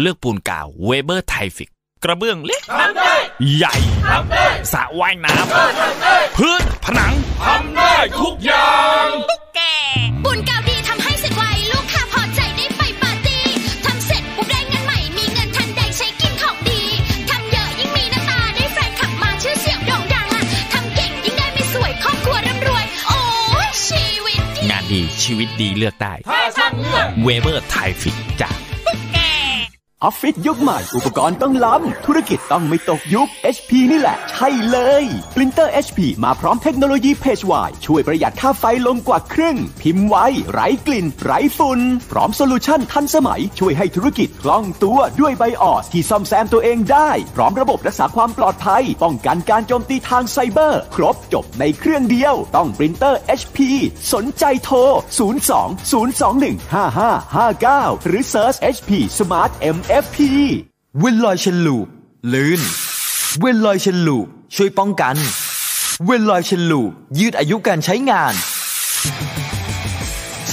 เลือกปูนกาวเวเบอร์ไทฟิก กระเบื้องเล็กทำได้ใหญ่ทำได้สระว่ายน้ทำได้ำพื้นผนังทำได้ทุกอย่างแกบุญเก่าดีทำให้เสร็จไวลูกค้าพอใจได้ไปปาร์ตี้ทำเสร็จปุ๊บได้เงินใหม่มีเงินทันใดใช้กินของดีทำเยอะยิ่งมีหน้าตาได้แฟนขับมาชื่อเสียงโด่งดังอะทำเก่งยิ่งได้ไม่สวยครอบครัวร่ำรวย โอ้ยชีวิตดีงานดีชีวิตดีเลือกได้ถ้าช่างเลือกเวเบอร์ไทฟิกจาก ออฟฟิศยุคใหม่ อุปกรณ์ต้องล้ำ ธุรกิจต้องไม่ตกยุค HP นี่แหละ ใช่เลย ปรินเตอร์ HP มาพร้อมเทคโนโลยี PageWide ช่วยประหยัดค่าไฟลงกว่าครึ่ง พิมพ์ไวไร้กลิ่น ไร้ฝุ่นพร้อมโซลูชันทันสมัย ช่วยให้ธุรกิจคล่องตัวด้วย BIOS ที่ซ่อมแซมตัวเองได้ พร้อมระบบรักษาความปลอดภัย ป้องกันการโจมตีทางไซเบอร์ ครบจบในเครื่องเดียว ต้องปรินเตอร์ HP สนใจโทร 02-021-5559 หรือ Search HP Smart MFP Veloil Chain Lube ลื่น Veloil Chain Lube ช่วยป้องกัน Veloil Chain Lube ยืดอายุการใช้งาน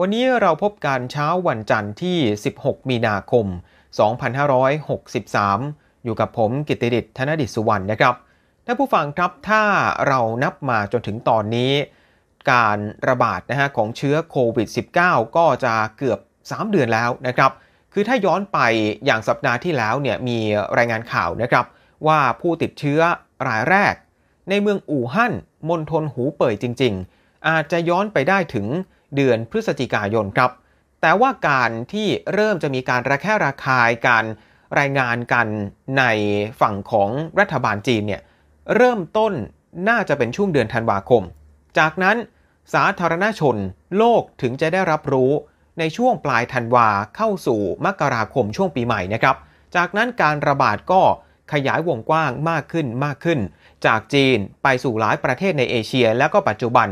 วันนี้เราพบกันเช้าวันจันทร์ที่ 16 มีนาคม 2563 อยู่กับผมกิตติดิษธนดิษสุวรรณนะครับท่านผู้ฟังครับถ้าเรานับมาจนถึงตอนนี้ การระบาดนะฮะของเชื้อโควิด -19 ก็จะเกือบ 3 เดือนแล้วนะครับ คือถ้าย้อนไปอย่างสัปดาห์ที่แล้วเนี่ยมีรายงานข่าวนะครับ ว่าผู้ติดเชื้อรายแรก ในเมืองอู่ฮั่นมณฑลหูเป่ยจริง ๆ อาจจะย้อนไปได้ถึง เดือนพฤศจิกายนครับ แต่ว่าการที่เริ่มจะมีการระแคะระคายการรายงานกันในฝั่งของรัฐบาลจีนเนี่ยเริ่มต้นน่าจะเป็นช่วงเดือนธันวาคม จากนั้นสาธารณชนโลกถึงจะได้รับรู้ในช่วงปลายธันวาเข้าสู่มกราคมช่วงปีใหม่นะครับ จากนั้นการระบาดก็ขยายวงกว้างมากขึ้นมากขึ้น จากจีนไปสู่หลายประเทศในเอเชีย แล้วก็ปัจจุบัน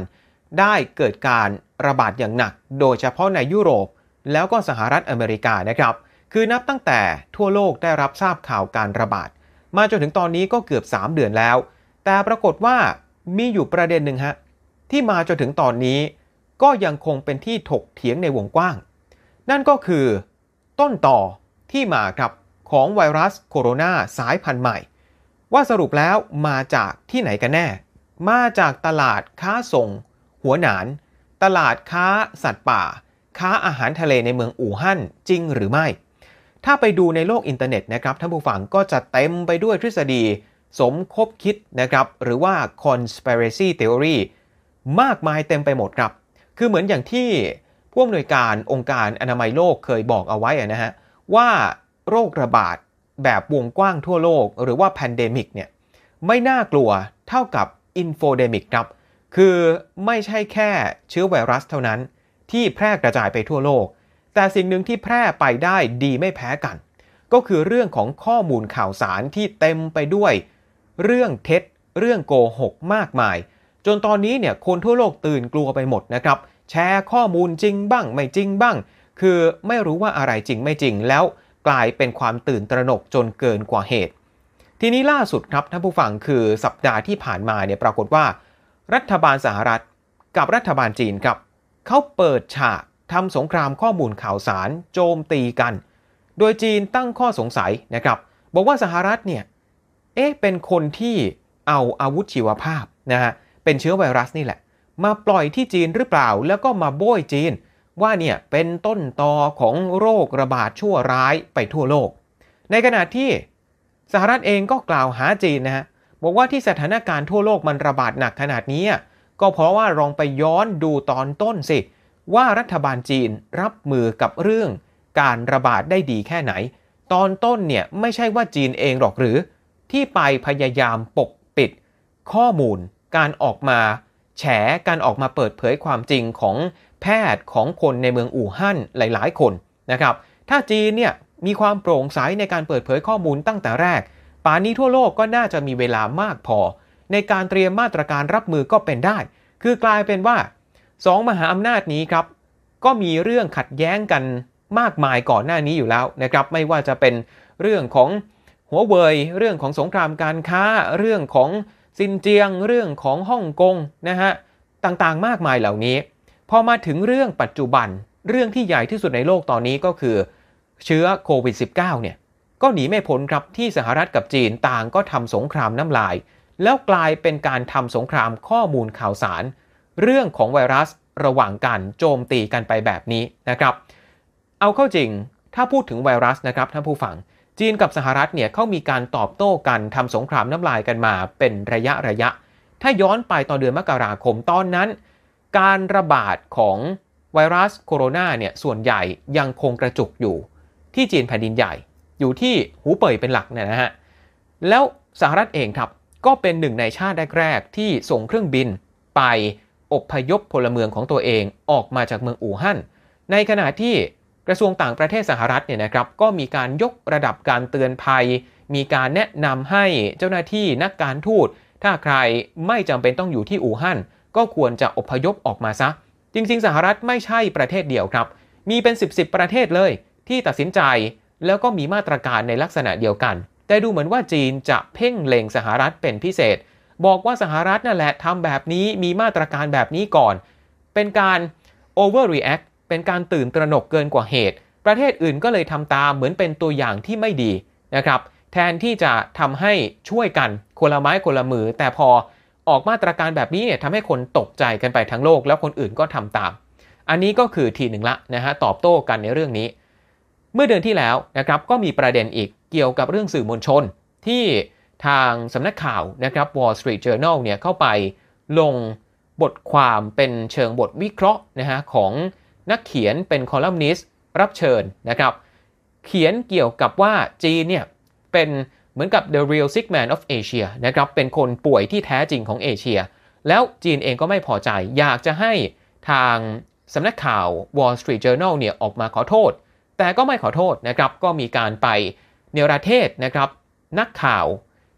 ได้เกิดการระบาดอย่างหนัก โดยเฉพาะในยุโรป แล้วก็สหรัฐอเมริกานะครับ คือนับตั้งแต่ทั่วโลกได้รับทราบข่าวการระบาด มาจนถึงตอนนี้ก็เกือบ 3 เดือนแล้ว แต่ปรากฏว่ามีอยู่ประเด็นหนึ่งฮะที่มาจนถึงตอนนี้ ก็ยังคงเป็นที่ถกเถียงในวงกว้าง นั่นก็คือต้นต่อที่มาครับของไวรัสโคโรนาสายพันธุ์ใหม่ ว่าสรุปแล้วมาจากที่ไหนกันแน่ มาจากตลาดค้าส่ง หัวหนาน ตลาดค้าสัตว์ป่า ค้าอาหารทะเลในเมืองอู่ฮั่นจริงหรือไม่ ถ้าไปดูในโลกอินเทอร์เน็ตนะครับท่านผู้ฟังก็จะเต็มไปด้วยทฤษฎี สมคบคิดนะครับ หรือว่า conspiracy theory มากมายเต็มไปหมดครับ คือเหมือนอย่างที่ผู้อำนวยการองค์การอนามัยโลกเคยบอกเอาไว้นะฮะว่าโรคระบาดแบบวงกว้างทั่วโลก หรือว่า pandemic เนี่ยไม่น่ากลัวเท่ากับ infodemic ครับ คือไม่ใช่แค่เชื้อไวรัสเท่านั้นที่แพร่กระจายไปทั่วโลก แต่สิ่งหนึ่งที่แพร่ไปได้ดีไม่แพ้กัน ก็คือเรื่องของข้อมูลข่าวสารที่เต็มไปด้วย เรื่องเท็จ เรื่องโกหกมากมาย จนตอนนี้เนี่ยคนทั่วโลกตื่นกลัวไปหมดนะครับ แชร์ข้อมูลจริงบ้าง ไม่จริงบ้าง คือไม่รู้ว่าอะไรจริงไม่จริงแล้วกลายเป็นความตื่นตระหนกจนเกินกว่าเหตุ ทีนี้ล่าสุดครับท่านผู้ฟังคือสัปดาห์ที่ผ่านมาเนี่ยปรากฏว่า รัฐบาลสหรัฐ กับรัฐบาลจีนครับ เขาเปิดฉากทำสงครามข้อมูลข่าวสาร โจมตีกัน โดยจีนตั้งข้อสงสัยนะครับ บอกว่าสหรัฐเนี่ย เอ๊ะ เป็นคนที่เอาอาวุธชีวภาพนะฮะ เป็นเชื้อไวรัสนี่แหละ มาปล่อยที่จีนหรือเปล่า แล้วก็มาโบยจีน ว่าเนี่ยเป็นต้นตอของโรคระบาดชั่วร้ายไปทั่วโลก ในขณะที่สหรัฐเองก็กล่าวหาจีนนะฮะ บอกว่าที่สถานการณ์ทั่วโลกมันระบาดหนักขนาดนี้ ก็เพราะว่าลองไปย้อนดูตอนต้นสิ ว่ารัฐบาลจีนรับมือกับเรื่อง การระบาดได้ดีแค่ไหน ตอนต้นเนี่ยไม่ใช่ว่าจีนเองหรอกหรือ ที่ไปพยายามปกปิด ข้อมูล การออกมาแฉการออกมาเปิดเผยความจริงของแพทย์ของคนในเมืองอู่ฮั่นหลาย ๆ คนนะครับ ถ้าจีนเนี่ยมีความโปร่งใสในการเปิดเผยข้อมูลตั้งแต่แรก ป่านนี้ทั่วโลกก็น่าจะมีเวลามากพอ ในการเตรียมมาตรการรับมือก็เป็นได้ คือกลายเป็นว่าสองมหาอำนาจนี้ครับ ก็มีเรื่องขัดแย้งกันมากมายก่อนหน้านี้อยู่แล้วนะครับ ไม่ว่าจะเป็นเรื่องของหัวเว่ยเรื่องของสงครามการค้า เรื่องของซินเจียง เรื่องของฮ่องกงนะฮะต่างๆมากมายเหล่านี้ พอมาถึงเรื่องปัจจุบัน เรื่องที่ใหญ่ที่สุดในโลกตอนนี้ก็คือ เชื้อโควิด -19 เนี่ย ก็หนีไม่พ้นครับที่สหรัฐกับจีนต่างก็ทำสงครามน้ำลาย แล้วกลายเป็นการทำสงครามข้อมูลข่าวสาร เรื่องของไวรัสระหว่างกันโจมตีกันไปแบบนี้นะครับ เอาเข้าจริงถ้าพูดถึงไวรัสนะครับท่านผู้ฟัง จีนกับสหรัฐเนี่ยเขามีการตอบโต้กันทำสงครามน้ำลายกันมาเป็นระยะระยะ ถ้าย้อนไปตอนเดือนมกราคมตอนนั้น การระบาดของไวรัสโคโรนาเนี่ยส่วนใหญ่ยังคงกระจุกอยู่ ที่จีนแผ่นดินใหญ่ อยู่ที่หูเป่ยเป็นหลักเนี่ยนะฮะแล้วสหรัฐเองครับก็เป็นหนึ่งในชาติแรกๆที่ส่งเครื่องบินไปอบพยพพลเมืองของตัวเองออกมาจากเมืองอู่ฮั่นในขณะที่กระทรวงต่างประเทศสหรัฐเนี่ยนะครับก็มีการยกระดับการเตือนภัย มีการแนะนำให้เจ้าหน้าที่นักการทูตถ้าใครไม่จำเป็นต้องอยู่ที่อู่ฮั่นก็ควรจะอพยพออกมาซะ จริง ๆ สหรัฐไม่ใช่ประเทศเดียวครับ มีเป็น 10บสประเทศเลยที่ตัดสินใจ แล้วก็มีมาตรการในลักษณะเดียวกัน แต่ดูเหมือนว่าจีนจะเพ่งเล็งสหรัฐเป็นพิเศษ บอกว่าสหรัฐนั่นแหละทำแบบนี้มีมาตรการแบบนี้ก่อน เป็นการ overreact เป็นการตื่นตระหนกเกินกว่าเหตุ ประเทศอื่นก็เลยทำตามเหมือนเป็นตัวอย่างที่ไม่ดีนะครับแทนที่จะทำให้ช่วยกันคนละไม้คนละมือ แต่พอออกมาตรการแบบนี้เนี่ยทำให้คนตกใจกันไปทั้งโลก แล้วคนอื่นก็ทำตาม อันนี้ก็คือทีหนึ่งละนะฮะตอบโต้กันในเรื่องนี้ เมื่อเดือนที่แล้วนะครับก็มีประเด็นอีกเกี่ยวกับเรื่องสื่อมวลชน ที่ทางสำนักข่าวนะครับ Wall Street Journal เนี่ยเข้าไปลงบทความเป็นเชิงบทวิเคราะห์นะฮะของนักเขียนเป็นคอลัมนิสต์รับเชิญนะครับเขียนเกี่ยวกับว่าจีนเนี่ยเป็นเหมือนกับ the real sick man of Asia นะครับเป็นคนป่วยที่แท้จริงของเอเชีย แล้วจีนเองก็ไม่พอใจ อยากจะให้ทางสำนักข่าว Wall Street Journal เนี่ยออกมาขอโทษ แต่ก็ไม่ขอโทษนะครับก็มีการไปเนรเทศนะครับนักข่าว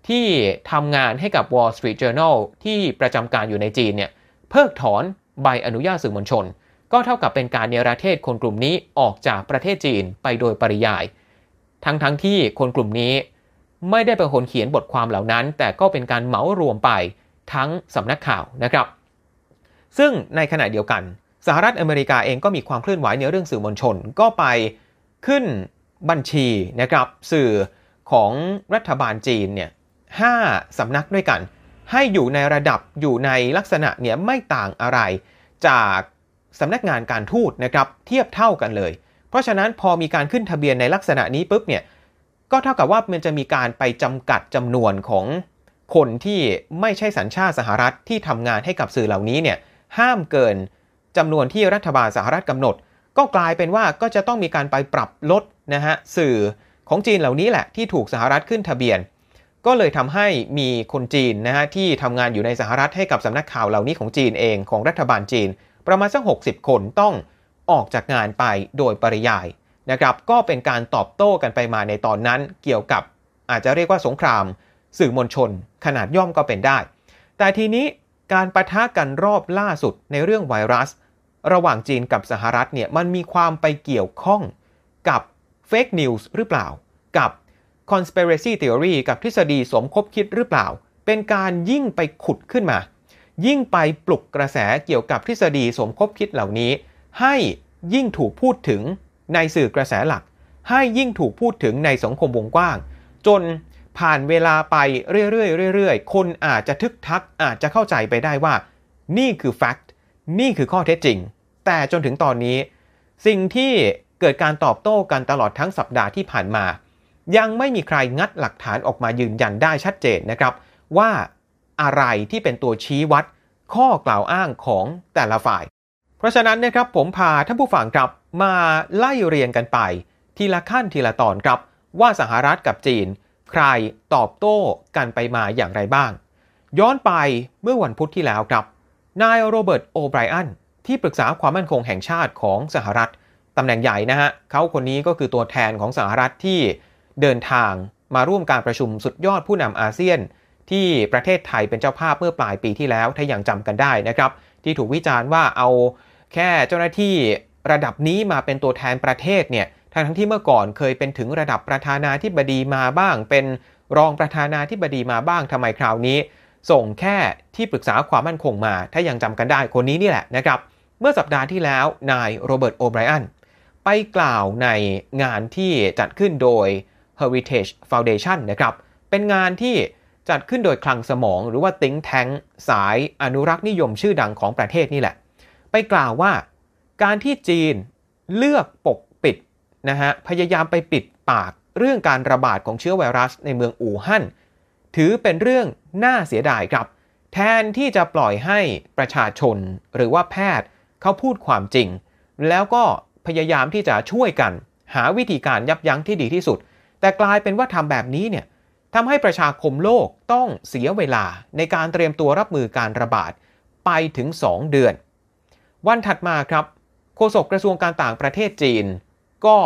ที่ทำงานให้กับ Wall Street Journal ที่ประจำการอยู่ในจีนเนี่ยเพิกถอนใบอนุญาตสื่อมวลชน ก็เท่ากับเป็นการเนรเทศคนกลุ่มนี้ออกจากประเทศจีนไปโดยปริยาย ทั้งทั้งที่คนกลุ่มนี้ไม่ได้เป็นคนเขียนบทความเหล่านั้น แต่ก็เป็นการเหมารวมไปทั้งสำนักข่าวนะครับ ซึ่งในขณะเดียวกัน สหรัฐอเมริกาเองก็มีความเคลื่อนไหวในเรื่องสื่อมวลชน ก็ไป ขึ้นบัญชีนะครับสื่อของรัฐบาลจีนเนี่ยห้าสำนักด้วยกัน ให้อยู่ในระดับอยู่ในลักษณะเนี่ยไม่ต่างอะไร จากสำนักงานการทูตนะครับเทียบเท่ากันเลย เพราะฉะนั้นพอมีการขึ้นทะเบียนในลักษณะนี้ปุ๊บเนี่ยก็เท่ากับว่ามันจะมีการไปจำกัดจำนวนของคนที่ไม่ใช่สัญชาติสหรัฐที่ทำงานให้กับสื่อเหล่านี้เนี่ยห้ามเกินจำนวนที่รัฐบาลสหรัฐกำหนด ก็กลายเป็นว่าก็จะต้องมีการไปปรับลดนะฮะสื่อของจีนเหล่านี้แหละที่ถูกสหรัฐขึ้นทะเบียน ก็เลยทำให้มีคนจีนนะฮะที่ทำงานอยู่ในสหรัฐให้กับสำนักข่าวเหล่านี้ของจีนเองของรัฐบาลจีน ประมาณสัก 60 คนต้องออกจากงานไปโดยปริยายนะครับก็เป็นการตอบโต้กันไปมาในตอนนั้น เกี่ยวกับอาจจะเรียกว่าสงคราม สื่อมวลชน ขนาดย่อมก็เป็นได้ แต่ทีนี้การประทะกันรอบล่าสุดในเรื่องไวรัส ระหว่างจีนกับสหรัฐเนี่ยมันมีความไปเกี่ยวข้องกับเฟกนิวส์หรือเปล่า กับ conspiracy theory กับทฤษฎีสมคบคิดหรือเปล่า เป็นการยิ่งไปขุดขึ้นมา ยิ่งไปปลุกกระแสเกี่ยวกับทฤษฎีสมคบคิดเหล่านี้ ให้ยิ่งถูกพูดถึงในสื่อกระแสหลัก ให้ยิ่งถูกพูดถึงในสังคมวงกว้าง จนผ่านเวลาไปเรื่อยๆเรื่อยๆ คนอาจจะทึกทักอาจจะเข้าใจไปได้ว่า นี่คือแฟกต์ นี่คือข้อเท็จจริง แต่จนถึงตอนนี้ สิ่งที่เกิดการตอบโต้กันตลอดทั้งสัปดาห์ที่ผ่านมา ยังไม่มีใครงัดหลักฐานออกมายืนยันได้ชัดเจนนะครับ ว่าอะไรที่เป็นตัวชี้วัด ข้อกล่าวอ้างของแต่ละฝ่าย เพราะฉะนั้นนะครับผมพาท่านผู้ฟังครับมาไล่เรียงกันไป ทีละขั้นทีละตอนครับ ว่าสหรัฐกับจีน ใครตอบโต้กันไปมาอย่างไรบ้าง ย้อนไปเมื่อวันพุธที่แล้วครับ นายโรเบิร์ตโอไบรอันที่ปรึกษาความมั่นคงแห่งชาติของสหรัฐตำแหน่งใหญ่นะฮะเขาคนนี้ก็คือตัวแทนของสหรัฐที่เดินทางมาร่วมการประชุมสุดยอดผู้นำอาเซียน ที่ประเทศไทยเป็นเจ้าภาพเมื่อปลายปีที่แล้วถ้ายังจำกันได้นะครับ ที่ถูกวิจารณ์ว่าเอาแค่เจ้าหน้าที่ระดับนี้มาเป็นตัวแทนประเทศเนี่ยทั้งที่เมื่อก่อนเคยเป็นถึงระดับประธานาธิบดีมาบ้าง เป็นรองประธานาธิบดีมาบ้างทำไมคราวนี้ ส่งแค่ที่ปรึกษาความมั่นคงมา ถ้ายังจำกันได้คนนี้นี่แหละนะครับ เมื่อสัปดาห์ที่แล้วนายโรเบิร์ตโอไบรอันไปกล่าวในงานที่จัดขึ้นโดย Heritage Foundation นะครับ เป็นงานที่จัดขึ้นโดยคลังสมองหรือว่าติ้งแทงสายอนุรักษ์นิยมชื่อดังของประเทศนี่แหละ ไปกล่าวว่า การที่จีนเลือกปกปิดนะฮะพยายามไปปิดปากเรื่องการระบาดของเชื้อไวรัสในเมืองอู่ฮั่น ถือเป็นเรื่องน่าเสียดายครับ แทนที่จะปล่อยให้ประชาชนหรือว่าแพทย์เขาพูดความจริง แล้วก็พยายามที่จะช่วยกัน หาวิธีการยับยั้งที่ดีที่สุด แต่กลายเป็นว่าทำแบบนี้เนี่ยทำให้ประชาคมโลกต้องเสียเวลาในการเตรียมตัวรับมือการระบาดไปถึง 2 เดือน วันถัดมาครับ โฆษกกระทรวงการต่างประเทศจีน ก็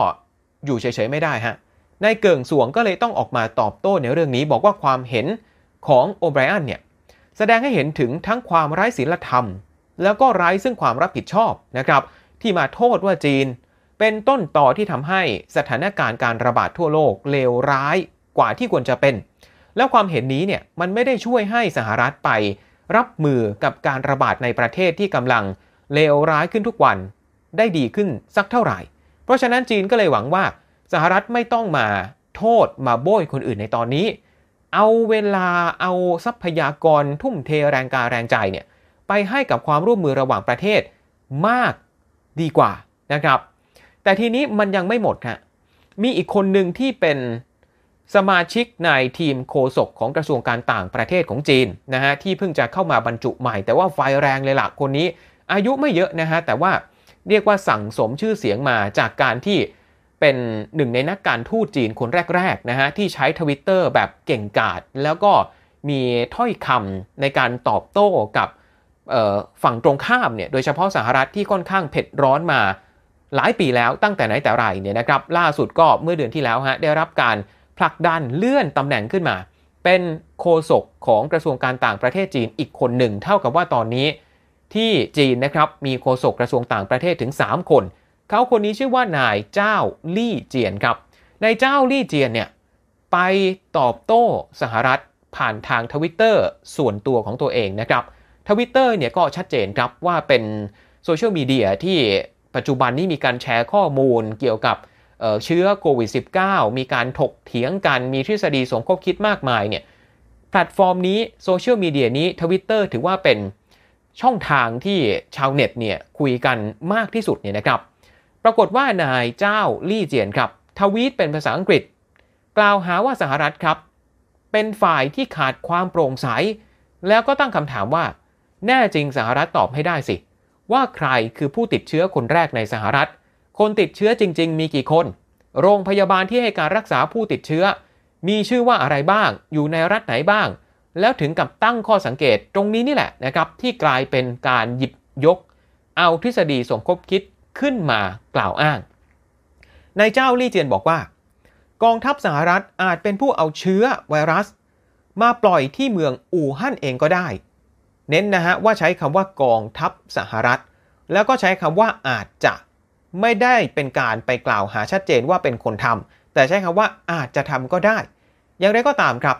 อยู่เฉยๆไม่ได้ฮะ นายเกิงสวงก็เลยต้องออกมาตอบโต้ในเรื่องนี้บอกว่าความเห็นของโอไบรอันเนี่ยแสดงให้เห็นถึงทั้งความไร้ศีลธรรม แล้วก็ไร้ซึ่งความรับผิดชอบนะครับ ที่มาโทษว่าจีน เป็นต้นต่อที่ทำให้สถานการณ์การระบาดทั่วโลกเลวร้ายกว่าที่ควรจะเป็น แล้วความเห็นนี้เนี่ยมันไม่ได้ช่วยให้สหรัฐไป รับมือกับการระบาดในประเทศที่กำลังเลวร้ายขึ้นทุกวัน ได้ดีขึ้นสักเท่าไหร่ เพราะฉะนั้นจีนก็เลยหวังว่า สหรัฐไม่ต้องมาโทษมาโบยคนอื่นในตอนนี้ เอาเวลาเอาทรัพยากรทุ่มเทแรงกายแรงใจเนี่ยไปให้กับความร่วมมือระหว่างประเทศมากดีกว่านะครับ แต่ทีนี้มันยังไม่หมดฮะมีอีกคนหนึ่งที่เป็นสมาชิกในทีมโคศกของกระทรวงการต่างประเทศของจีนนะฮะที่เพิ่งจะเข้ามาบรรจุใหม่ แต่ว่าไฟแรงเลยล่ะคนนี้ อายุไม่เยอะนะฮะแต่ว่าเรียกว่าสั่งสมชื่อเสียงมาจากการที่ เป็นหนึ่งในนักการทูตจีนคนแรกๆนะฮะที่ใช้ทวิตเตอร์แบบเก่งกาจแล้วก็มีถ้อยคำในการตอบโต้กับฝั่งตรงข้ามเนี่ยโดยเฉพาะสหรัฐที่ค่อนข้างเผ็ดร้อนมาหลายปีแล้วตั้งแต่ไหนแต่ไรเนี่ยนะครับล่าสุดก็เมื่อเดือนที่แล้วฮะได้รับการผลักดันเลื่อนตำแหน่งขึ้นมา เป็นโฆษกของกระทรวงการต่างประเทศจีนอีกคนหนึ่ง เท่ากับว่าตอนนี้ที่จีนนะครับมีโฆษกกระทรวงต่างประเทศถึง 3 คน เขาคนนี้ชื่อว่านายเจ้าลี่เจียนครับนายเจ้าลี่เจียนเนี่ยไปตอบโต้สหรัฐผ่านทางทวิตเตอร์ส่วนตัวของตัวเองนะครับทวิตเตอร์เนี่ยก็ชัดเจนครับว่าเป็นโซเชียลมีเดียที่ปัจจุบันนี้มีการแชร์ข้อมูลเกี่ยวกับเชื้อโควิด -19 มีการถกเถียงกันมีทฤษฎีสมคบคิดมากมายเนี่ยแพลตฟอร์มนี้โซเชียลมีเดียนี้ทวิตเตอร์ถือว่าเป็นช่องทางที่ชาวเน็ตเนี่ยคุยกันมากที่สุดเนี่ยนะครับ ปรากฏว่านายเจ้าลี่เจียนครับ ทวีตเป็นภาษาอังกฤษ กล่าวหาว่าสหรัฐครับ เป็นฝ่ายที่ขาดความโปร่งใส แล้วก็ตั้งคำถามว่า แน่จริงสหรัฐตอบให้ได้สิ ว่าใครคือผู้ติดเชื้อคนแรกในสหรัฐ คนติดเชื้อจริง ๆ มีกี่คน โรงพยาบาลที่ให้การรักษาผู้ติดเชื้อ มีชื่อว่าอะไรบ้าง อยู่ในรัฐไหนบ้าง แล้วถึงกับตั้งข้อสังเกตตรงนี้นี่แหละนะครับที่กลายเป็นการหยิบยก เอาทฤษฎีสมคบคิด ขึ้นมากล่าวอ้าง นายเจ้าลี่เจียนบอกว่า กองทัพสหรัฐอาจเป็นผู้เอาเชื้อไวรัส มาปล่อยที่เมืองอู่ฮั่นเองก็ได้ เน้นนะฮะว่าใช้คำว่ากองทัพสหรัฐ แล้วก็ใช้คำว่าอาจจะไม่ได้เป็นการไปกล่าวหาชัดเจนว่าเป็นคนทำแต่ใช้คำว่าอาจจะทำก็ได้ อย่างไรก็ตามครับ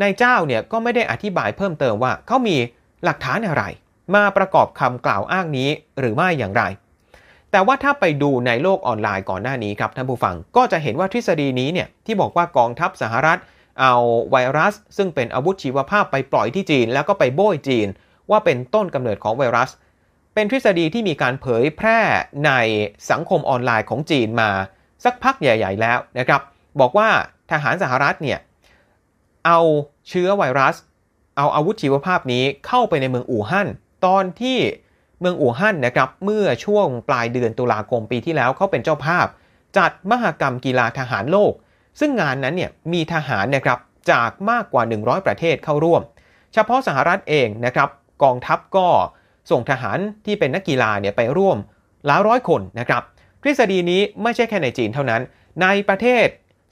นายเจ้าเนี่ยก็ไม่ได้อธิบายเพิ่มเติมว่าเขามีหลักฐานอะไร มาประกอบคำกล่าวอ้างนี้หรือไม่อย่างไร แต่ว่าถ้าไปดูในโลกออนไลน์ก่อนหน้านี้ครับท่านผู้ฟังก็จะเห็นว่าทฤษฎีนี้เนี่ยที่บอกว่ากองทัพสหรัฐ เอาไวรัส ซึ่งเป็นอาวุธชีวภาพไปปล่อยที่จีน แล้วก็ไปโบยจีน ว่าเป็นต้นกำเนิดของไวรัส เป็นทฤษฎีที่มีการเผยแพร่ในสังคมออนไลน์ของจีนมาสักพักใหญ่ ๆ แล้วนะครับ บอกว่าทหารสหรัฐเนี่ยเอาเชื้อไวรัส เอาอาวุธชีวภาพนี้เข้าไปในเมืองอู่ฮั่นตอนที่ เมืองอู่ฮั่นนะครับเมื่อช่วงปลายเดือนตุลาคมปีที่แล้วเขาเป็นเจ้าภาพ จัดมหกรรมกีฬาทหารโลก ซึ่งงานนั้นเนี่ยมีทหารนะครับจากมากกว่า 100 ประเทศเข้าร่วม เฉพาะสหรัฐเองนะครับกองทัพก็ส่งทหารที่เป็นนักกีฬาเนี่ยไปร่วมหลายร้อยคนนะครับทฤษฎีนี้ไม่ใช่แค่ในจีนเท่านั้น ในประเทศ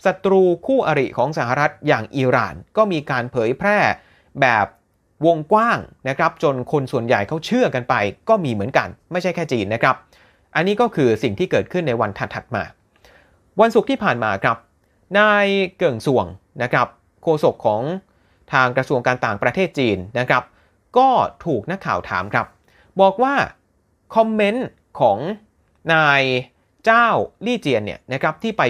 ศัตรูคู่อริของสหรัฐอย่างอิหร่าน ก็มีการเผยแพร่แบบ วงกว้างนะครับจนคนส่วนใหญ่เขาเชื่อกันไป ก็มีเหมือนกัน ไม่ใช่แค่จีนนะครับ อันนี้ก็คือสิ่งที่เกิดขึ้นในวันถัดๆมา วันศุกร์ที่ผ่านมาครับนายเกิ่งส่วงนะครับโฆษกของทางกระทรวงการต่างประเทศจีนนะครับ ก็ถูกนักข่าวถามครับ บอกว่าคอมเมนต์ของนายเจ้าลี่เจียนเนี่ยนะครับที่ไป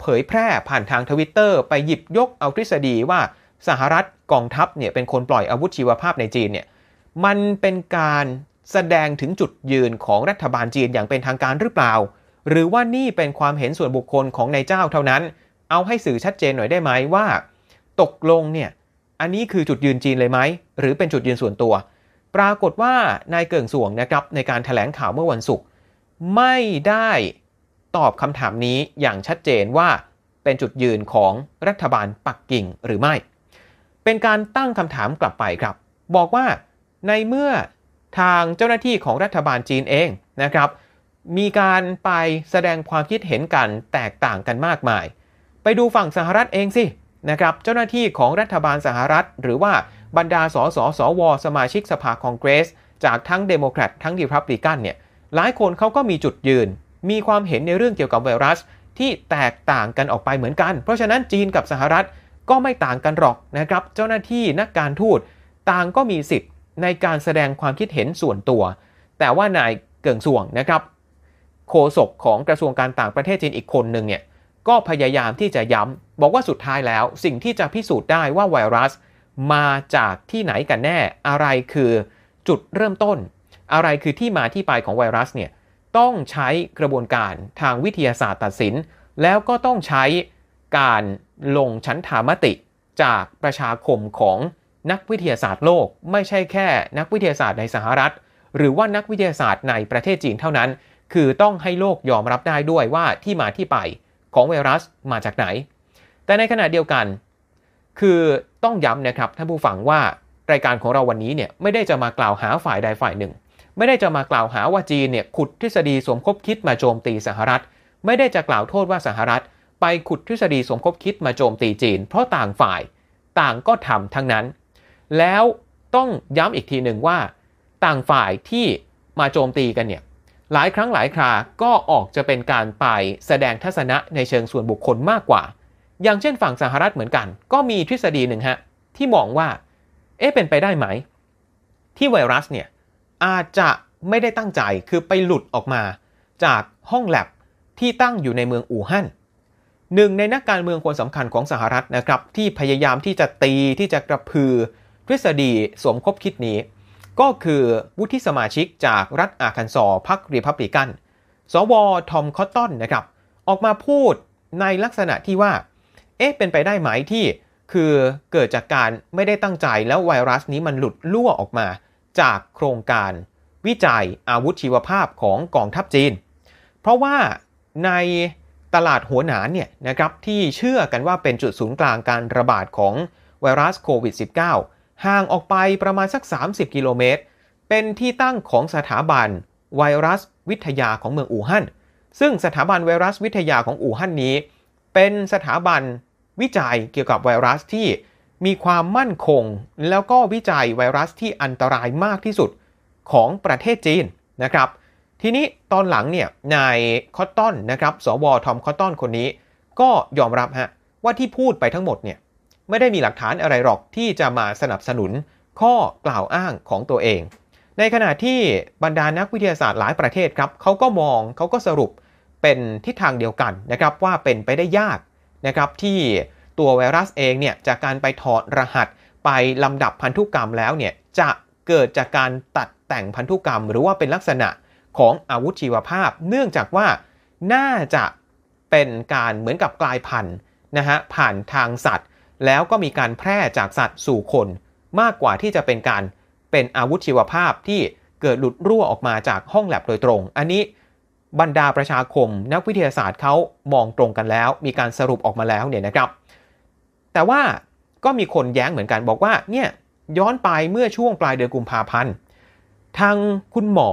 เผยแพร่ผ่านทางทวิตเตอร์ไปหยิบยกเอาทฤษฎีว่า สหรัฐกองทัพเนี่ยเป็นคนปล่อยอาวุธชีวภาพในจีนเนี่ยมันเป็นการแสดงถึงจุดยืนของรัฐบาลจีนอย่างเป็นทางการหรือเปล่า หรือว่านี่เป็นความเห็นส่วนบุคคลของนายเจ้าเท่านั้น เอาให้สื่อชัดเจนหน่อยได้ไหมว่า ตกลงเนี่ยอันนี้คือจุดยืนจีนเลยไหมหรือเป็นจุดยืนส่วนตัว ปรากฏว่านายเกิงส่วงนะครับในการถแถลงข่าวเมื่อวันศุกร์ไม่ได้ตอบคำถามนี้อย่างชัดเจนว่าเป็นจุดยืนของรัฐบาลปักกิ่งหรือไม่ เป็นการตั้งคำถามกลับไปครับ บอกว่าในเมื่อทางเจ้าหน้าที่ของรัฐบาลจีนเองนะครับ มีการไปแสดงความคิดเห็นกันแตกต่างกันมากมาย ไปดูฝั่งสหรัฐเองสินะครับเจ้าหน้าที่ของรัฐบาลสหรัฐ หรือว่าบรรดาสสสว สมาชิกสภาคองเกรส จากทั้งเดโมแครตทั้งดีพับลิกันเนี่ยหลายคนเขาก็มีจุดยืน มีความเห็นในเรื่องเกี่ยวกับไวรัส ที่แตกต่างกันออกไปเหมือนกัน เพราะฉะนั้นจีนกับสหรัฐ ก็ไม่ต่างกันหรอกนะครับ เจ้าหน้าที่นักการทูตต่างก็มีสิทธิ์ในการแสดงความคิดเห็นส่วนตัว แต่ว่านายเกิงส่วงนะครับ โฆษกของกระทรวงการต่างประเทศจีนอีกคนหนึ่งเนี่ยก็พยายามที่จะย้ำบอกว่าสุดท้ายแล้วสิ่งที่จะพิสูจน์ได้ว่าไวรัส มาจากที่ไหนกันแน่ อะไรคือจุดเริ่มต้น อะไรคือที่มาที่ไปของไวรัสเนี่ยต้องใช้กระบวนการทางวิทยาศาสตร์ตัดสิน แล้วก็ต้องใช้ การลงชั้นธามติจากประชาคมของนักวิทยาศาสตร์โลก ไม่ใช่แค่นักวิทยาศาสตร์ในสหรัฐ หรือว่านักวิทยาศาสตร์ในประเทศจีนเท่านั้น คือต้องให้โลกยอมรับได้ด้วยว่าที่มาที่ไปของไวรัสมาจากไหน แต่ในขณะเดียวกัน คือต้องย้ำนะครับท่านผู้ฟังว่ารายการของเราวันนี้เนี่ยไม่ได้จะมากล่าวหาฝ่ายใดฝ่ายหนึ่ง ไม่ได้จะมากล่าวหาว่าจีนเนี่ยขุดทฤษฎีสมคบคิดมาโจมตีสหรัฐ ไม่ได้จะกล่าวโทษว่าสหรัฐ ไปขุดทฤษฎีสมคบคิดมาโจมตีจีน เพราะต่างฝ่ายต่างก็ทำทั้งนั้น แล้วต้องย้ำอีกทีหนึ่งว่า ต่างฝ่ายที่มาโจมตีกันเนี่ยหลายครั้งหลายคราก็ออกจะเป็นการไปแสดงทัศนะในเชิงส่วนบุคคลมากกว่า อย่างเช่นฝั่งสหรัฐเหมือนกัน ก็มีทฤษฎีหนึ่งฮะที่มองว่า เอ๊ะเป็นไปได้ไหม ที่ไวรัสเนี่ยอาจจะไม่ได้ตั้งใจคือไปหลุดออกมา จากห้องแลบที่ตั้งอยู่ในเมืองอู่ฮั่น หนึ่งในนักการเมืองคนสำคัญของสหรัฐนะครับที่พยายามที่จะตีที่จะกระพือทฤษฎีสวมคบคิดนี้ ก็คือวุฒิสมาชิกจากรัฐอาคันซอพรรครีพับลิกัน สวทอมคอตตันนะครับออกมาพูดในลักษณะที่ว่า เอ๊ะเป็นไปได้ไหมที่คือเกิดจากการไม่ได้ตั้งใจแล้วไวรัสนี้มันหลุดล่วออกมา จากโครงการวิจัยอาวุธชีวภาพของกองทัพจีน เพราะว่าใน ตลาดหัวหนานเนี่ยนะครับที่เชื่อกันว่าเป็นจุดศูนย์กลางการระบาดของไวรัสโควิด -19 ห่างออกไปประมาณสัก 30 กิโลเมตร เป็นที่ตั้งของสถาบันไวรัสวิทยาของเมืองอู่ฮั่น ซึ่งสถาบันไวรัสวิทยาของอู่ฮั่นนี้ เป็นสถาบันวิจัยเกี่ยวกับไวรัสที่มีความมั่นคง แล้วก็วิจัยไวรัสที่อันตรายมากที่สุดของประเทศจีนนะครับ ทีนี้ตอนหลังเนี่ยนายคอตตอนนะครับสวทอมคอตตอนคนนี้ ก็ยอมรับฮะว่าที่พูดไปทั้งหมดเนี่ยไม่ได้มีหลักฐานอะไรหรอกที่จะมาสนับสนุนข้อกล่าวอ้างของตัวเอง ในขณะที่บรรดานักวิทยาศาสตร์หลายประเทศครับเขาก็มองเขาก็สรุปเป็นทิศทางเดียวกันนะครับว่าเป็นไปได้ยากนะครับที่ตัวไวรัสเองเนี่ยจากการไปถอดรหัสไปลำดับพันธุกรรมแล้วเนี่ยจะเกิดจากการตัดแต่งพันธุกรรม หรือว่าเป็นลักษณะ ของอาวุธชีวภาพ เนื่องจากว่าน่าจะเป็นการเหมือนกับกลายพันธุ์นะฮะผ่านทางสัตว์ แล้วก็มีการแพร่จากสัตว์สู่คน มากกว่าที่จะเป็นการเป็นอาวุธชีวภาพที่เกิดหลุดรั่วออกมาจากห้องแลบโดยตรง อันนี้บรรดาประชาคมนักวิทยาศาสตร์เขามองตรงกันแล้ว มีการสรุปออกมาแล้วเนี่ยนะครับ แต่ว่าก็มีคนแย้งเหมือนกันบอกว่าเนี่ยย้อนไปเมื่อช่วงปลายเดือนกุมภาพันธ์ทางคุณหมอ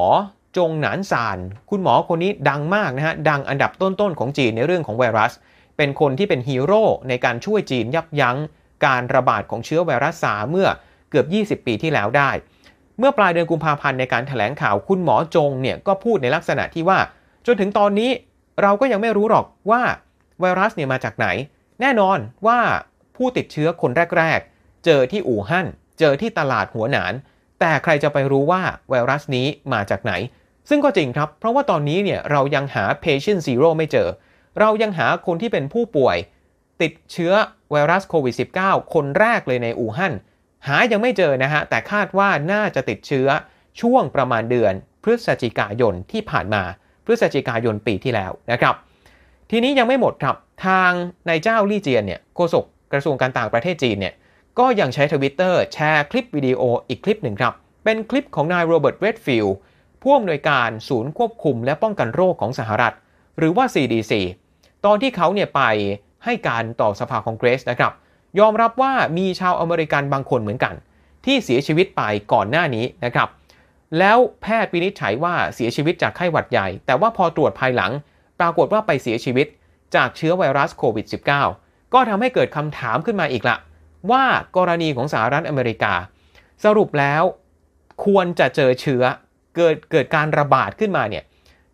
จงหนานซาน คุณหมอคนนี้ดังมากนะฮะ ดังอันดับต้นๆของจีนในเรื่องของไวรัส เป็นคนที่เป็นฮีโร่ในการช่วยจีนยับยั้ง การระบาดของเชื้อไวรัสซาเมื่อเกือบ 20 ปีที่แล้วได้ เมื่อปลายเดือนกุมภาพันธ์ในการถแถลงข่าวคุณหมอจงเนี่ยก็พูดในลักษณะที่ว่า จนถึงตอนนี้เราก็ยังไม่รู้หรอกว่าไวรัสเนี่ยมาจากไหน แน่นอนว่าผู้ติดเชื้อคนแรก ๆ เจอที่อู่ฮั่น เจอที่ตลาดหัวหนาน แต่ใครจะไปรู้ว่าไวรัสนี้มาจากไหน ซึ่งก็จริงครับ เพราะว่าตอนนี้เนี่ยเรายังหา patient zero ไม่เจอ เรายังหาคนที่เป็นผู้ป่วย ติดเชื้อไวรัสโควิด -19 คนแรกเลยในอู่ฮั่นหายังไม่เจอนะฮะ แต่คาดว่าน่าจะติดเชื้อช่วงประมาณเดือน พฤศจิกายนที่ผ่านมา พฤศจิกายนปีที่แล้วนะครับ ทีนี้ยังไม่หมดครับ ทางนายเจ้าลี่เจียนเนี่ยโฆษกกระทรวงการต่างประเทศจีนเนี่ยก็ยังใช้ทวิตเตอร์แชร์คลิปวิดีโออีกคลิปหนึ่งครับ เป็นคลิปของนายโรเบิร์ตเรดฟิลด์ ผู้อำนวยการศูนย์ควบคุมและป้องกันโรคของสหรัฐ หรือว่า CDC ตอนที่เขาเนี่ยไปให้การต่อสภาคองเกรสนะครับ ยอมรับว่ามีชาวอเมริกันบางคนเหมือนกัน ที่เสียชีวิตไปก่อนหน้านี้นะครับ แล้วแพทย์วินิจฉัยว่าเสียชีวิตจากไข้หวัดใหญ่ แต่ว่าพอตรวจภายหลัง ปรากฏว่าไปเสียชีวิตจากเชื้อไวรัสโควิด -19 ก็ทำให้เกิดคำถามขึ้นมาอีกละ ว่ากรณีของสหรัฐอเมริกา สรุปแล้วควรจะเจอเชื้อ เกิดเกิดการระบาดขึ้นมาเนี่ย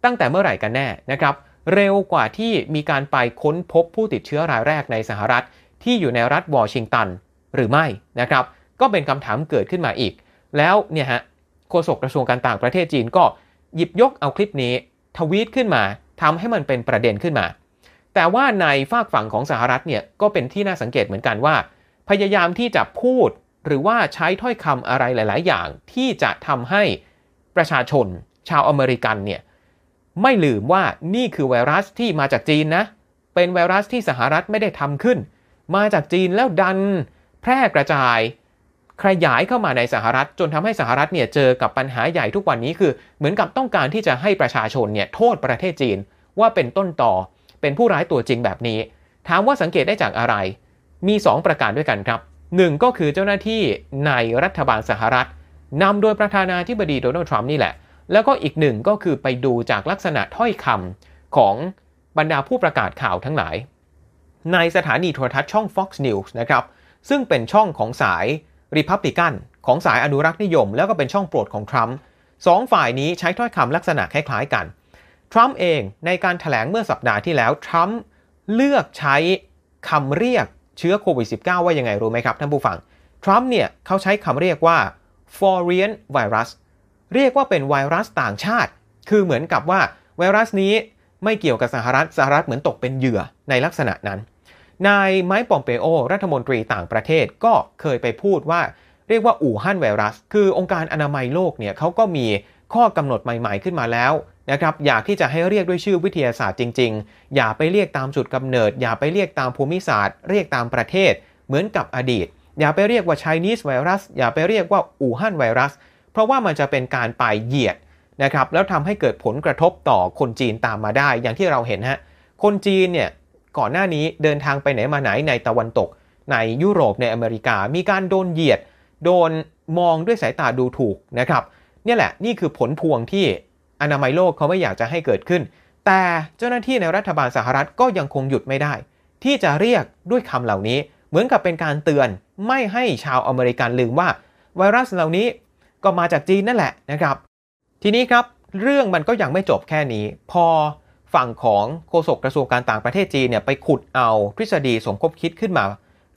ตั้งแต่เมื่อไหร่กันแน่นะครับ เร็วกว่าที่มีการไปค้นพบผู้ติดเชื้อรายแรกในสหรัฐ ที่อยู่ในรัฐวอชิงตันหรือไม่นะครับ ก็เป็นคำถามเกิดขึ้นมาอีก แล้วเนี่ยฮะโฆษกกระทรวงการต่างประเทศจีนก็หยิบยกเอาคลิปนี้ทวีตขึ้นมาทำให้มันเป็นประเด็นขึ้นมา แต่ว่าในฝากฝั่งของสหรัฐเนี่ยก็เป็นที่น่าสังเกตเหมือนกันว่า พยายามที่จะพูดหรือว่าใช้ถ้อยคำอะไรหลาย ๆ อย่างที่จะทำให้ ประชาชน ชาวอเมริกันเนี่ยไม่ลืมว่านี่คือไวรัสที่มาจากจีนนะ เป็นไวรัสที่สหรัฐไม่ได้ทำขึ้น มาจากจีนแล้วดันแพร่กระจาย ขยายเข้ามาในสหรัฐ จนทำให้สหรัฐเนี่ยเจอกับปัญหาใหญ่ทุกวันนี้คือ เหมือนกับต้องการที่จะให้ประชาชนเนี่ยโทษประเทศจีนว่าเป็นต้นต่อ เป็นผู้ร้ายตัวจริงแบบนี้ ถามว่าสังเกตได้จากอะไร มี 2 ประการด้วยกันครับ 1 ก็คือเจ้าหน้าที่ในรัฐบาลสหรัฐ นำโดยประธานาธิบดีโดนัลด์ทรัมป์นี่แหละ แล้วก็อีกหนึ่งก็คือไปดูจากลักษณะถ้อยคำของบรรดาผู้ประกาศข่าวทั้งหลาย ในสถานีโทรทัศน์ช่อง Fox News นะครับ ซึ่งเป็นช่องของสายริพับลิกันของสายอนุรักษ์นิยม แล้วก็เป็นช่องโปรดของทรัมป์สองฝ่ายนี้ใช้ถ้อยคำลักษณะคล้ายๆกัน ทรัมป์เองในการถแถลงเมื่อสัปดาห์ที่แล้ว ทรัมป์เลือกใช้คำเรียกเชื้อโควิด -19 ว่ายังไงรู้ไหมครับท่านผู้ฟัง ทรัมป์เนี่ยเขาใช้คำเรียกว่า foreign virus เรียกว่าเป็นไวรัสต่างชาติ คือเหมือนกับว่าไวรัสนี้ไม่เกี่ยวกับสหรัฐ สหรัฐเหมือนตกเป็นเหยื่อในลักษณะนั้น นายไมค์ปอมเปโอ รัฐมนตรีต่างประเทศก็เคยไปพูดว่า เรียกว่าอู่ฮั่นไวรัส คือองค์การอนามัยโลกเนี่ยเขาก็มีข้อกำหนดใหม่ ๆ ขึ้นมาแล้วนะครับ อยากที่จะให้เรียกด้วยชื่อวิทยาศาสตร์จริง ๆ อย่าไปเรียกตามจุดกำเนิด อย่าไปเรียกตามภูมิศาสตร์ เรียกตามประเทศ เหมือนกับอดีต อย่าไปเรียกว่า Chinese ไวรัสอย่าไปเรียกว่าอู่ฮั่นไวรัส เพราะว่ามันจะเป็นการไปเหยียดนะครับแล้วทำให้เกิดผลกระทบต่อคนจีนตามมาได้ อย่างที่เราเห็นฮะคนจีนเนี่ยก่อนหน้านี้เดินทางไปไหนมาไหนในตะวันตก ในยุโรปในอเมริกา มีการโดนเหยียด โดนมองด้วยสายตาดูถูกนะครับเนี่ยแหละนี่คือผลพวงที่อนามัยโลกเขาไม่อยากจะให้เกิดขึ้น แต่เจ้าหน้าที่ในรัฐบาลสหรัฐก็ยังคงหยุดไม่ได้ ที่จะเรียกด้วยคำเหล่านี้เหมือนกับเป็นการเตือน ไม่ให้ชาวอเมริกันลืมว่าไวรัสเหล่านี้ก็มาจากจีนนั่นแหละนะครับ ทีนี้ครับเรื่องมันก็ยังไม่จบแค่นี้ พอฝั่งของโฆษกกระทรวงการต่างประเทศจีนเนี่ยไปขุดเอาทฤษฎีสมคบคิดขึ้นมา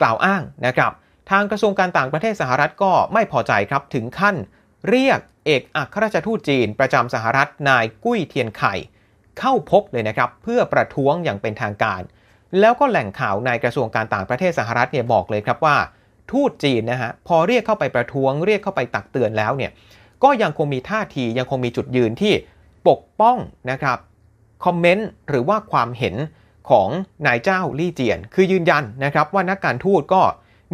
กล่าวอ้างนะครับ ทางกระทรวงการต่างประเทศสหรัฐก็ไม่พอใจครับถึงขั้น เรียกเอกอัครราชทูตจีน ประจำสหรัฐนายกุ้ยเทียนไข่เข้าพบเลยนะครับ เพื่อประท้วงอย่างเป็นทางการ แล้วก็แหล่งข่าวในกระทรวงการต่างประเทศสหรัฐเนี่ยบอกเลยครับว่า ทูตจีนนะฮะพอเรียกเข้าไปประท้วง เรียกเข้าไปตักเตือนแล้วเนี่ยก็ยังคงมีท่าทียังคงมีจุดยืนที่ปกป้องนะครับคอมเมนต์หรือว่าความเห็นของนายเจ้าลี่เจียน คือยืนยันนะครับว่านักการทูตก็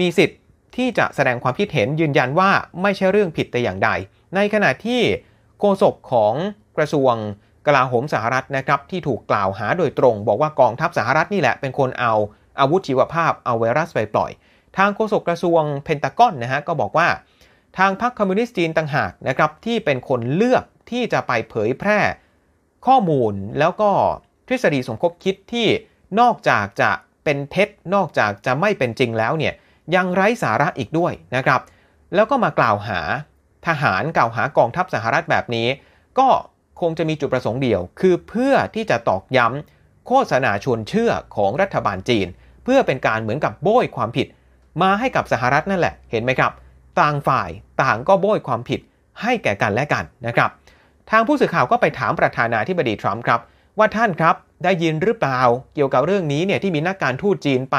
มีสิทธิ์ที่จะแสดงความคิดเห็นยืนยันว่าไม่ใช่เรื่องผิดแต่อย่างใด ในขณะที่โฆษกของกระทรวงกลาโหมสหรัฐนะครับที่ถูกกล่าวหาโดยตรง บอกว่ากองทัพสหรัฐนี่แหละเป็นคนเอาอาวุธชีวภาพเอาไวรัสไปปล่อย ทางโฆษกกระทรวงเพนตากอนนะฮะก็บอกว่า ทางพรรคคอมมิวนิสต์จีนต่างหากนะครับที่เป็นคนเลือกที่จะไปเผยแพร่ข้อมูลแล้วก็ทฤษฎีสมคบคิดที่นอกจากจะเป็นเท็จนอกจากจะไม่เป็นจริงแล้วเนี่ยยังไร้สาระอีกด้วยนะครับ แล้วก็มากล่าวหาทหารกล่าวหากองทัพสหรัฐแบบนี้ ก็คงจะมีจุดประสงค์เดียว คือเพื่อที่จะตอกย้ำโฆษณาชวนเชื่อของรัฐบาลจีน เพื่อเป็นการเหมือนกับโบยความผิด มาให้กับสหรัฐนั่นแหละเห็นไหมครับ ต่างฝ่ายต่างก็โบยความผิดให้แก่กันและกันนะครับ ทางผู้สื่อข่าวก็ไปถามประธานาธิบดีทรัมป์ครับ ว่าท่านครับได้ยินหรือเปล่าเกี่ยวกับเรื่องนี้เนี่ยที่มีนักการทูตจีนไป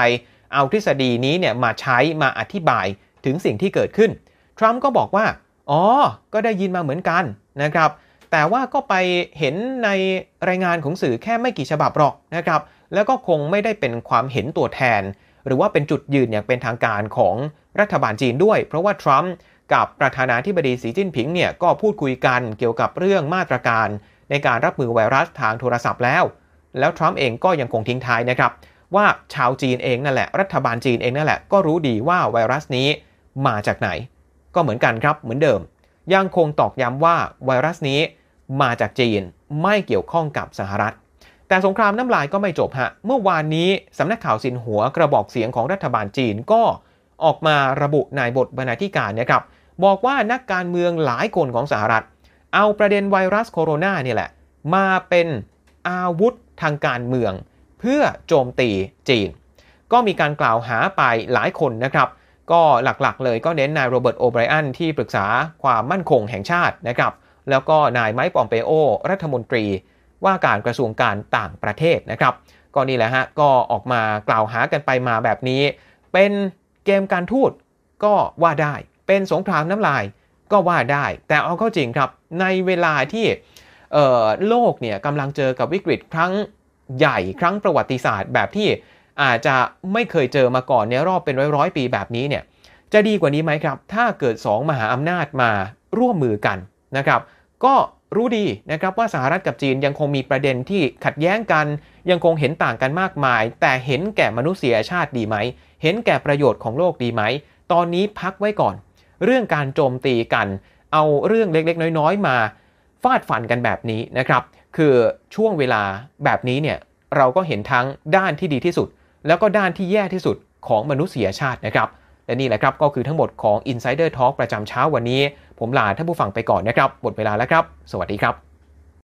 เอาทฤษฎีนี้เนี่ยมาใช้มาอธิบายถึงสิ่งที่เกิดขึ้นทรัมป์ก็บอกว่าอ๋อ ก็ได้ยินมาเหมือนกันนะครับ แต่ว่าก็ไปเห็นในรายงานของสื่อแค่ไม่กี่ฉบับหรอกนะครับ แล้วก็คงไม่ได้เป็นความเห็นตัวแทน หรือว่าเป็นจุดยืนอย่างเป็นทางการของรัฐบาลจีนด้วย เพราะว่าทรัมป์กับประธานาธิบดีสีจิ้นผิงเนี่ยก็พูดคุยกันเกี่ยวกับเรื่องมาตรการ ในการรับมือไวรัสทางโทรศัพท์แล้ว แล้วทรัมป์เองก็ยังคงทิ้งท้ายนะครับ ว่าชาวจีนเองนั่นแหละ รัฐบาลจีนเองนั่นแหละก็รู้ดีว่าไวรัสนี้มาจากไหน ก็เหมือนกันครับเหมือนเดิม ยังคงตอกย้ำว่าไวรัสนี้มาจากจีนไม่เกี่ยวข้องกับสหรัฐ แต่สงครามน้ำลายก็ไม่จบฮะ เมื่อวานนี้สำนักข่าวสินหัวกระบอกเสียงของรัฐบาลจีนก็ออกมาระบุในบทบรรณาธิการนะครับบอกว่านักการเมืองหลายคนของสหรัฐ เอาประเด็นไวรัสโคโรนาเนี่ยแหละ มาเป็นอาวุธทางการเมือง เพื่อโจมตีจีน ก็มีการกล่าวหาไปหลายคนนะครับ ก็หลักๆเลยก็เน้นนายโรเบิร์ตโอไบรอันที่ปรึกษาความมั่นคงแห่งชาตินะครับ แล้วก็นายไมค์ปอมเปโอ รัฐมนตรี ว่าการกระทรวงการต่างประเทศนะครับ ก็นี่แหละฮะก็ออกมากล่าวหากันไปมาแบบนี้ เป็นเกมการทูตก็ว่าได้ เป็นสงครามน้ำลายก็ว่าได้ แต่เอาเข้าจริงครับในเวลาที่โลกเนี่ยกำลังเจอกับวิกฤตครั้งใหญ่ครั้งประวัติศาสตร์แบบที่อาจจะไม่เคยเจอมาก่อนในรอบเป็นร้อยๆปีแบบนี้เนี่ยจะดีกว่านี้ไหมครับ ถ้าเกิด 2 มหาอำนาจมาร่วมมือกันนะครับ ก็ รู้ดีนะครับว่าสหรัฐกับจีนยังคงมีประเด็นที่ขัดแย้งกัน ยังคงเห็นต่างกันมากมาย แต่เห็นแก่มนุษยชาติดีไหม เห็นแก่ประโยชน์ของโลกดีไหม ตอนนี้พักไว้ก่อน เรื่องการโจมตีกัน เอาเรื่องเล็กๆ น้อยๆ มาฟาดฟันกันแบบนี้นะครับ คือช่วงเวลาแบบนี้เนี่ยเราก็เห็นทั้งด้านที่ดีที่สุด แล้วก็ด้านที่แย่ที่สุดของมนุษยชาตินะครับและนี่แหละครับก็คือทั้งหมดของ Insider Talk ประจำเช้าวันนี้ ผมลาท่านผู้ฟังไปก่อนนะครับ หมดเวลาแล้วครับ สวัสดีครับ